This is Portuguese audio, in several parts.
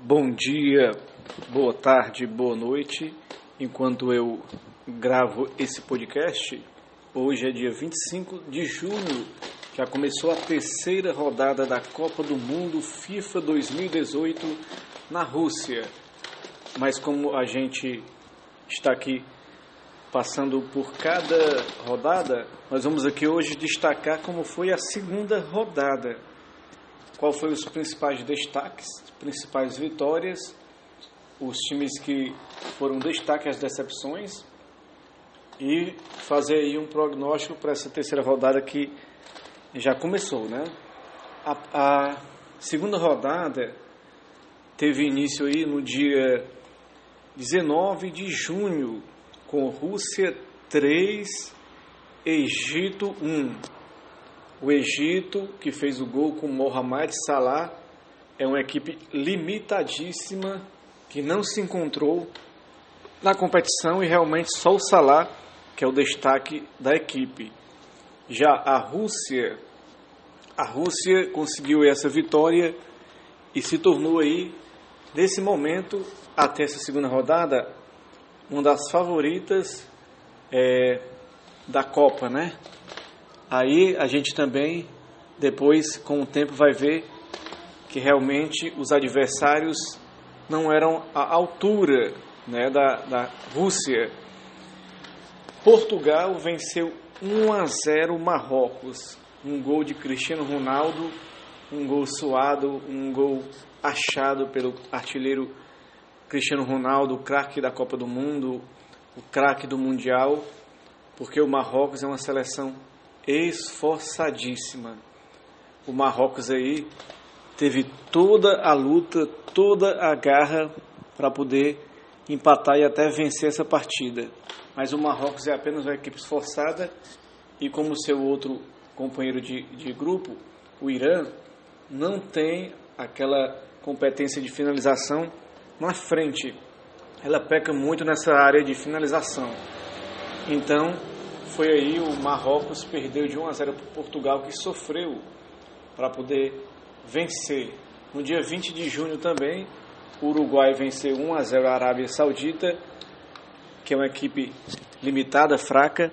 Bom dia, boa tarde, boa noite. Enquanto eu gravo esse podcast, hoje é dia 25 de junho, já começou a terceira rodada da Copa do Mundo FIFA 2018 na Rússia. Mas como a gente está aqui passando por cada rodada, nós vamos aqui hoje destacar como foi a segunda rodada. Qual foi os principais destaques, principais vitórias, os times que foram destaque as decepções e fazer aí um prognóstico para essa terceira rodada que já começou, né? A, a segunda rodada teve início aí no dia 19 de junho com Rússia 3, Egito 1. O Egito, que fez o gol com Mohamed Salah, é uma equipe limitadíssima que não se encontrou na competição e realmente só o Salah que é o destaque da equipe. Já a Rússia, a Rússia conseguiu essa vitória e se tornou aí nesse momento até essa segunda rodada uma das favoritas é, da Copa, né? Aí a gente também, depois, com o tempo, vai ver que realmente os adversários não eram à altura né, da, da Rússia. Portugal venceu 1 a 0 Marrocos. Um gol de Cristiano Ronaldo, um gol suado, um gol achado pelo artilheiro Cristiano Ronaldo, o craque da Copa do Mundo, o craque do Mundial, porque o Marrocos é uma seleção esforçadíssima. O Marrocos aí teve toda a luta, toda a garra para poder empatar e até vencer essa partida. Mas o Marrocos é apenas uma equipe esforçada e como seu outro companheiro de, de grupo, o Irã, não tem aquela competência de finalização na frente. Ela peca muito nessa área de finalização. Então, foi aí o Marrocos perdeu de 1 a 0 para Portugal, que sofreu para poder vencer. No dia 20 de junho também, o Uruguai venceu 1 a 0 a Arábia Saudita, que é uma equipe limitada, fraca.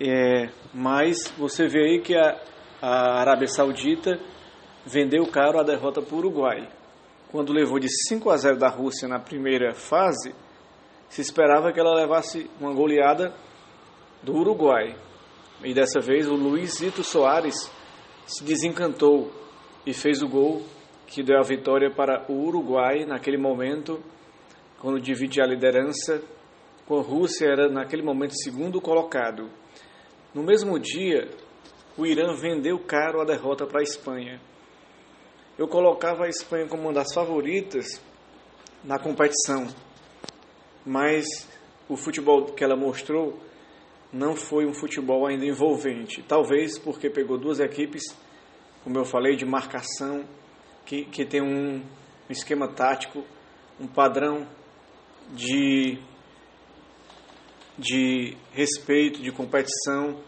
É, mas você vê aí que a, a Arábia Saudita vendeu caro a derrota para o Uruguai quando levou de 5 a 0 da Rússia na primeira fase, se esperava que ela levasse uma goleada do Uruguai. E dessa vez o Luizito Soares se desencantou e fez o gol que deu a vitória para o Uruguai naquele momento, quando dividia a liderança com a Rússia, era naquele momento segundo colocado. No mesmo dia, o Irã vendeu caro a derrota para a Espanha eu colocava a Espanha como uma das favoritas na competição, mas o futebol que ela mostrou não foi um futebol ainda envolvente. Talvez porque pegou duas equipes, como eu falei, de marcação, que, que tem um, esquema tático, um padrão de, de respeito, de competição,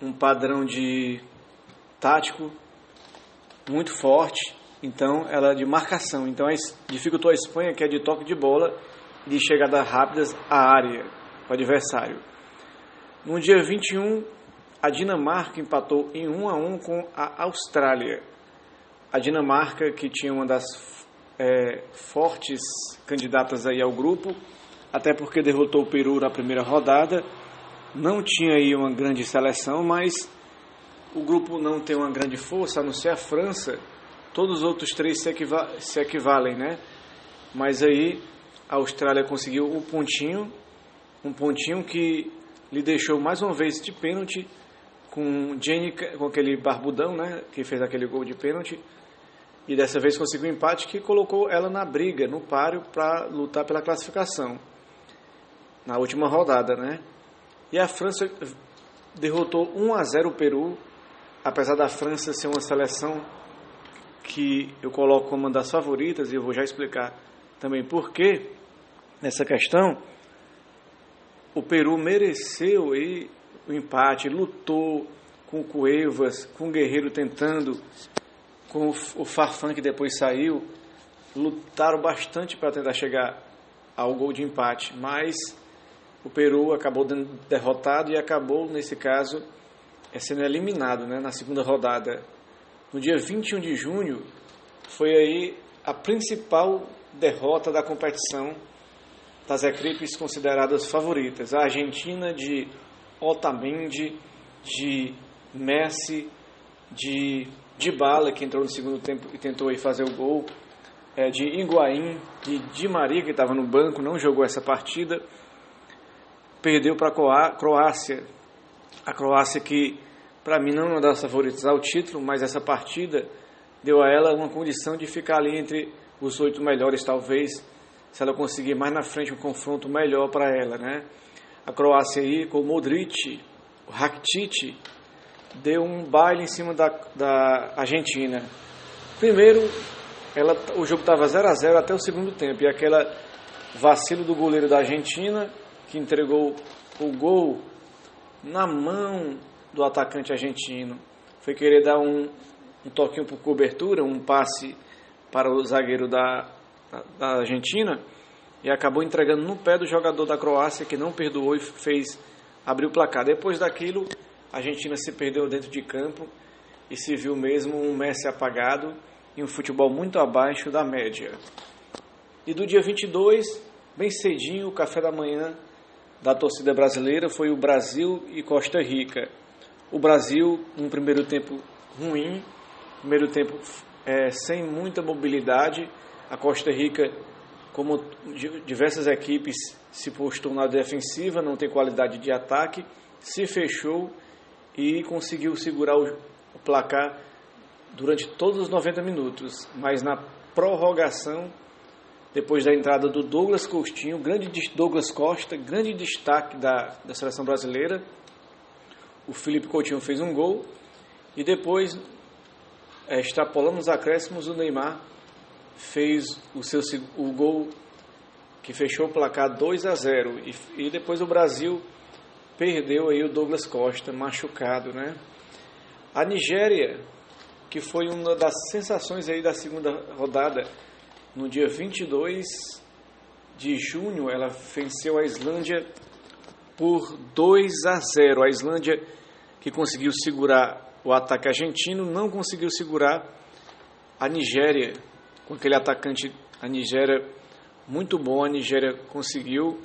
um padrão de tático muito forte então, ela é de marcação. Então, dificultou a Espanha, que é de toque de bola de chegada rápidas à área, o adversário. No dia 21, a Dinamarca empatou em 1 a 1 com a Austrália. A Dinamarca, que tinha uma das é, fortes candidatas aí ao grupo, até porque derrotou o Peru na primeira rodada, não tinha aí uma grande seleção, mas o grupo não tem uma grande força, a não ser a França, Todos os outros três se, equiva se equivalem, né? Mas aí a Austrália conseguiu um pontinho, um pontinho que lhe deixou mais uma vez de pênalti com Jenny, com aquele barbudão, né? Que fez aquele gol de pênalti. E dessa vez conseguiu um empate que colocou ela na briga, no páreo, para lutar pela classificação. Na última rodada, né? E a França derrotou 1 a 0 o Peru, apesar da França ser uma seleção que eu coloco como uma das favoritas, e eu vou já explicar também por quê nessa questão, o Peru mereceu aí o empate, lutou com o Cuevas, com o Guerreiro tentando, com o Farfan que depois saiu, lutaram bastante para tentar chegar ao gol de empate, mas o Peru acabou derrotado e acabou, nesse caso, é sendo eliminado né, na segunda rodada. No dia 21 de junho, foi aí a principal derrota da competição das equipes consideradas favoritas. A Argentina de Otamendi, de Messi, de Dybala, que entrou no segundo tempo e tentou aí fazer o gol, é, de Higuaín, de Di Maria, que estava no banco, não jogou essa partida, perdeu para a Croácia. A Croácia que, para mim, não é uma das favoritas ao título, mas essa partida deu a ela uma condição de ficar ali entre os oito melhores, talvez, se ela conseguir mais na frente um confronto melhor para ela, né? A Croácia aí, com o Modric, o Rakitic, deu um baile em cima da, da Argentina. Primeiro, ela, o jogo estava 0 a 0 até o segundo tempo, e aquela vacilo do goleiro da Argentina, que entregou o gol na mão do atacante argentino. Foi querer dar um, um toquinho por cobertura, um passe para o zagueiro da, da Argentina, e acabou entregando no pé do jogador da Croácia, que não perdoou e fez abrir o placar. Depois daquilo, a Argentina se perdeu dentro de campo e se viu mesmo um Messi apagado e um futebol muito abaixo da média. E do dia 22, bem cedinho, o café da manhã da torcida brasileira foi o Brasil e Costa Rica. O Brasil, um primeiro tempo ruim, primeiro tempo é, sem muita mobilidade. A Costa Rica, como diversas equipes, se postou na defensiva, não tem qualidade de ataque, se fechou e conseguiu segurar o, placar durante todos os 90 minutos, mas na prorrogação, depois da entrada do Douglas Costinho, grande Douglas Costa, grande destaque da, da seleção brasileira, o Felipe Coutinho fez um gol e depois, é, extrapolando os acréscimos, o Neymar fez o seu o gol que fechou o placar 2 a 0 e, e depois o Brasil perdeu aí o Douglas Costa machucado, né? A Nigéria, que foi uma das sensações aí da segunda rodada, no dia 22 de junho, ela venceu a Islândia por 2 a 0. A Islândia que conseguiu segurar o ataque argentino, não conseguiu segurar a Nigéria, com aquele atacante, a Nigéria muito bom, a Nigéria conseguiu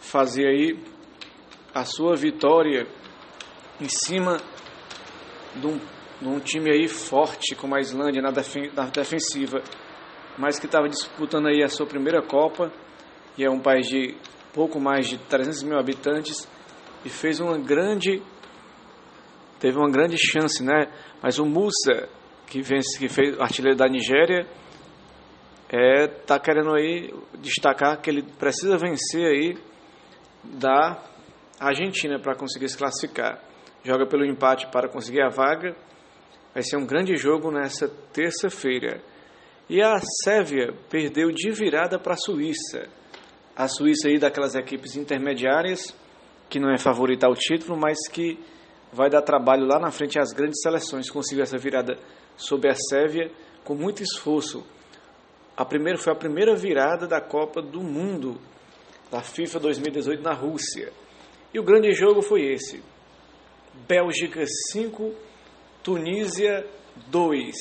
fazer aí a sua vitória em cima de um, de um time aí forte como a Islândia na, defen na defensiva, mas que estava disputando aí a sua primeira Copa e é um país de pouco mais de 300 mil habitantes e fez uma grande teve uma grande chance, né? Mas o Musa que vence, que fez artilheiro da Nigéria é tá querendo aí destacar que ele precisa vencer aí da Argentina para conseguir se classificar. Joga pelo empate para conseguir a vaga. Vai ser um grande jogo nessa terça-feira. E a Sérvia perdeu de virada para a Suíça. A Suíça aí daquelas equipes intermediárias, que não é favorita ao título, mas que vai dar trabalho lá na frente às grandes seleções. Conseguiu essa virada sobre a Sérvia com muito esforço. A primeira foi a primeira virada da Copa do Mundo da FIFA 2018 na Rússia. E o grande jogo foi esse: Bélgica 5, Tunísia 2.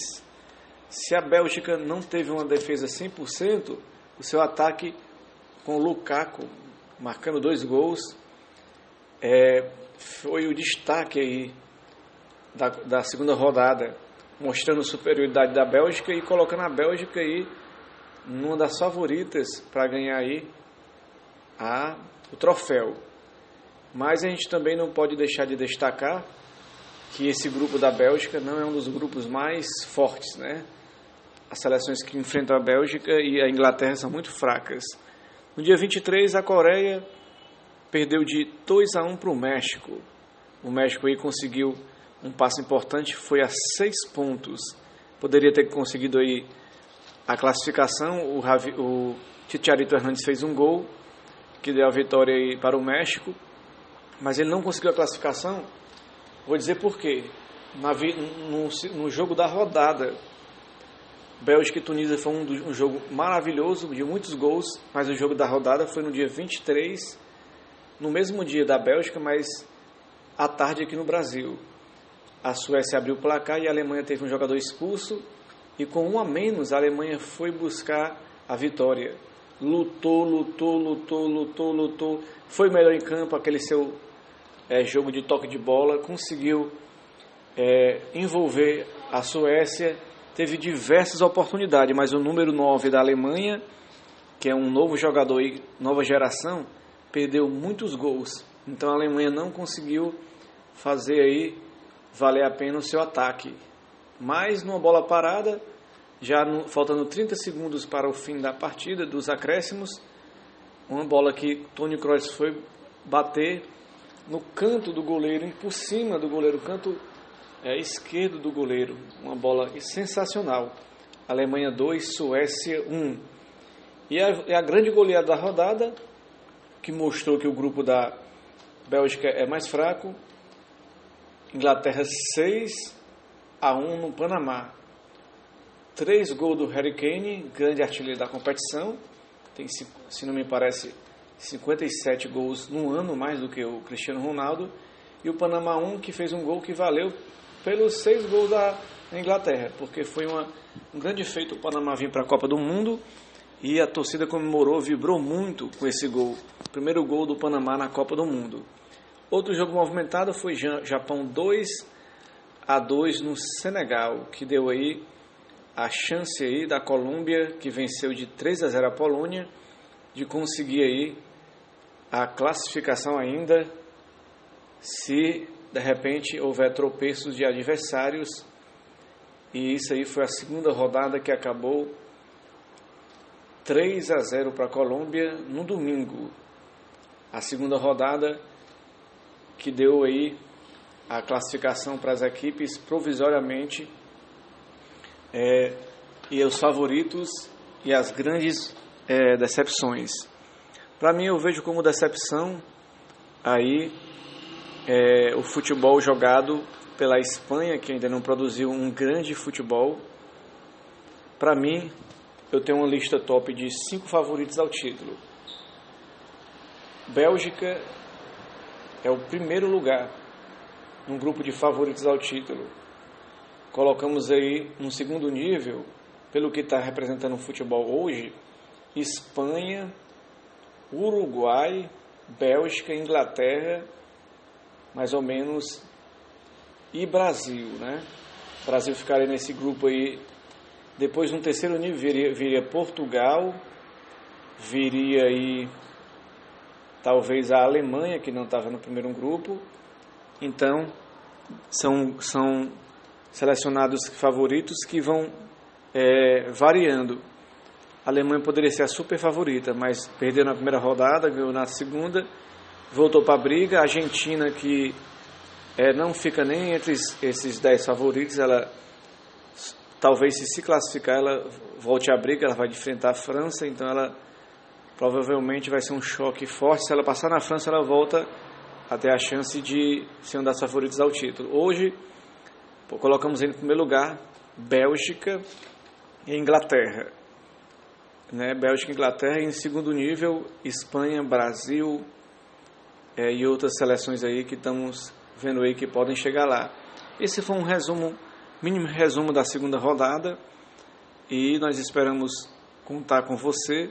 Se a Bélgica não teve uma defesa 100%, o seu ataque com o Lukaku marcando dois gols é, foi o destaque aí da, da segunda rodada, mostrando superioridade da Bélgica e colocando a Bélgica aí numa das favoritas para ganhar aí a, o troféu. Mas a gente também não pode deixar de destacar que esse grupo da Bélgica não é um dos grupos mais fortes, né? As seleções que enfrentam a Bélgica e a Inglaterra são muito fracas. No dia 23, a Coreia perdeu de 2 a 1 para o México. O México aí conseguiu um passo importante, foi a seis pontos. Poderia ter conseguido aí a classificação. O, Ravi, o Chicharito fez um gol que deu a vitória para o México mas ele não conseguiu a classificação. Vou dizer por quê. Na, no, no jogo da rodada Bélgica e Tunísia foi um, um, jogo maravilhoso, de muitos gols, mas o jogo da rodada foi no dia 23, no mesmo dia da Bélgica, mas à tarde aqui no Brasil. A Suécia abriu o placar e a Alemanha teve um jogador expulso, e com um a menos a Alemanha foi buscar a vitória. Lutou, lutou, lutou, lutou, lutou, foi melhor em campo, aquele seu é, jogo de toque de bola, conseguiu é, envolver a Suécia, teve diversas oportunidades, mas o número 9 da Alemanha, que é um novo jogador e nova geração, perdeu muitos gols. Então a Alemanha não conseguiu fazer aí valer a pena o seu ataque. Mas numa bola parada, já no, faltando 30 segundos para o fim da partida, dos acréscimos, uma bola que Tony Kroos foi bater no canto do goleiro, por cima do goleiro, canto é, esquerdo do goleiro. Uma bola sensacional. Alemanha 2, Suécia 1. Um. E a, a grande goleada da rodada, que mostrou que o grupo da Bélgica é mais fraco. Inglaterra 6 a 1 no Panamá. Três gols do Harry Kane, grande artilheiro da competição. Tem, se não me parece, 57 gols no ano, mais do que o Cristiano Ronaldo. E o Panamá 1, que fez um gol que valeu pelos seis gols da Inglaterra, porque foi uma, um grande feito o Panamá vir para a Copa do Mundo e a torcida comemorou, vibrou muito com esse gol. Primeiro gol do Panamá na Copa do Mundo. Outro jogo movimentado foi Japão 2 a 2 no Senegal, que deu aí a chance aí da Colômbia, que venceu de 3 a 0 a Polônia, de conseguir aí a classificação ainda se de repente houver tropeços de adversários. E isso aí foi a segunda rodada que acabou 3 a 0 para a Colômbia no domingo. A segunda rodada que deu aí a classificação para as equipes provisoriamente é, e os favoritos e as grandes é, decepções. Para mim, eu vejo como decepção aí é, o futebol jogado pela Espanha, que ainda não produziu um grande futebol. Para mim, eu tenho uma lista top de cinco favoritos ao título. Bélgica é o primeiro lugar num grupo de favoritos ao título. Colocamos aí no segundo nível, pelo que está representando o futebol hoje, Espanha, Uruguai, Bélgica, Inglaterra, mais ou menos, e Brasil, né? Brasil ficaria nesse grupo aí. Depois, no terceiro nível, viria, viria Portugal, viria aí talvez a Alemanha, que não estava no primeiro grupo. Então, são, são selecionados favoritos que vão é, variando. A Alemanha poderia ser a super favorita, mas perdeu na primeira rodada, ganhou na segunda, voltou para a briga. A Argentina, que é, não fica nem entre esses dez favoritos, ela talvez se se classificar, ela volte à briga, ela vai enfrentar a França, então ela provavelmente vai ser um choque forte. Se ela passar na França, ela volta até a chance de ser uma das favoritas ao título. Hoje, colocamos em primeiro lugar Bélgica e Inglaterra né, Bélgica e Inglaterra, e em segundo nível, Espanha, Brasil é, e outras seleções aí que estamos vendo aí que podem chegar lá. Esse foi um resumo, mínimo resumo da segunda rodada e nós esperamos contar com você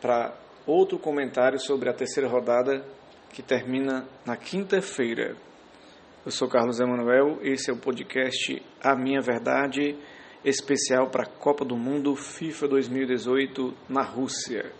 para outro comentário sobre a terceira rodada que termina na quinta-feira. Eu sou Carlos Emanuel, esse é o podcast A Minha Verdade especial para a Copa do Mundo FIFA 2018 na Rússia.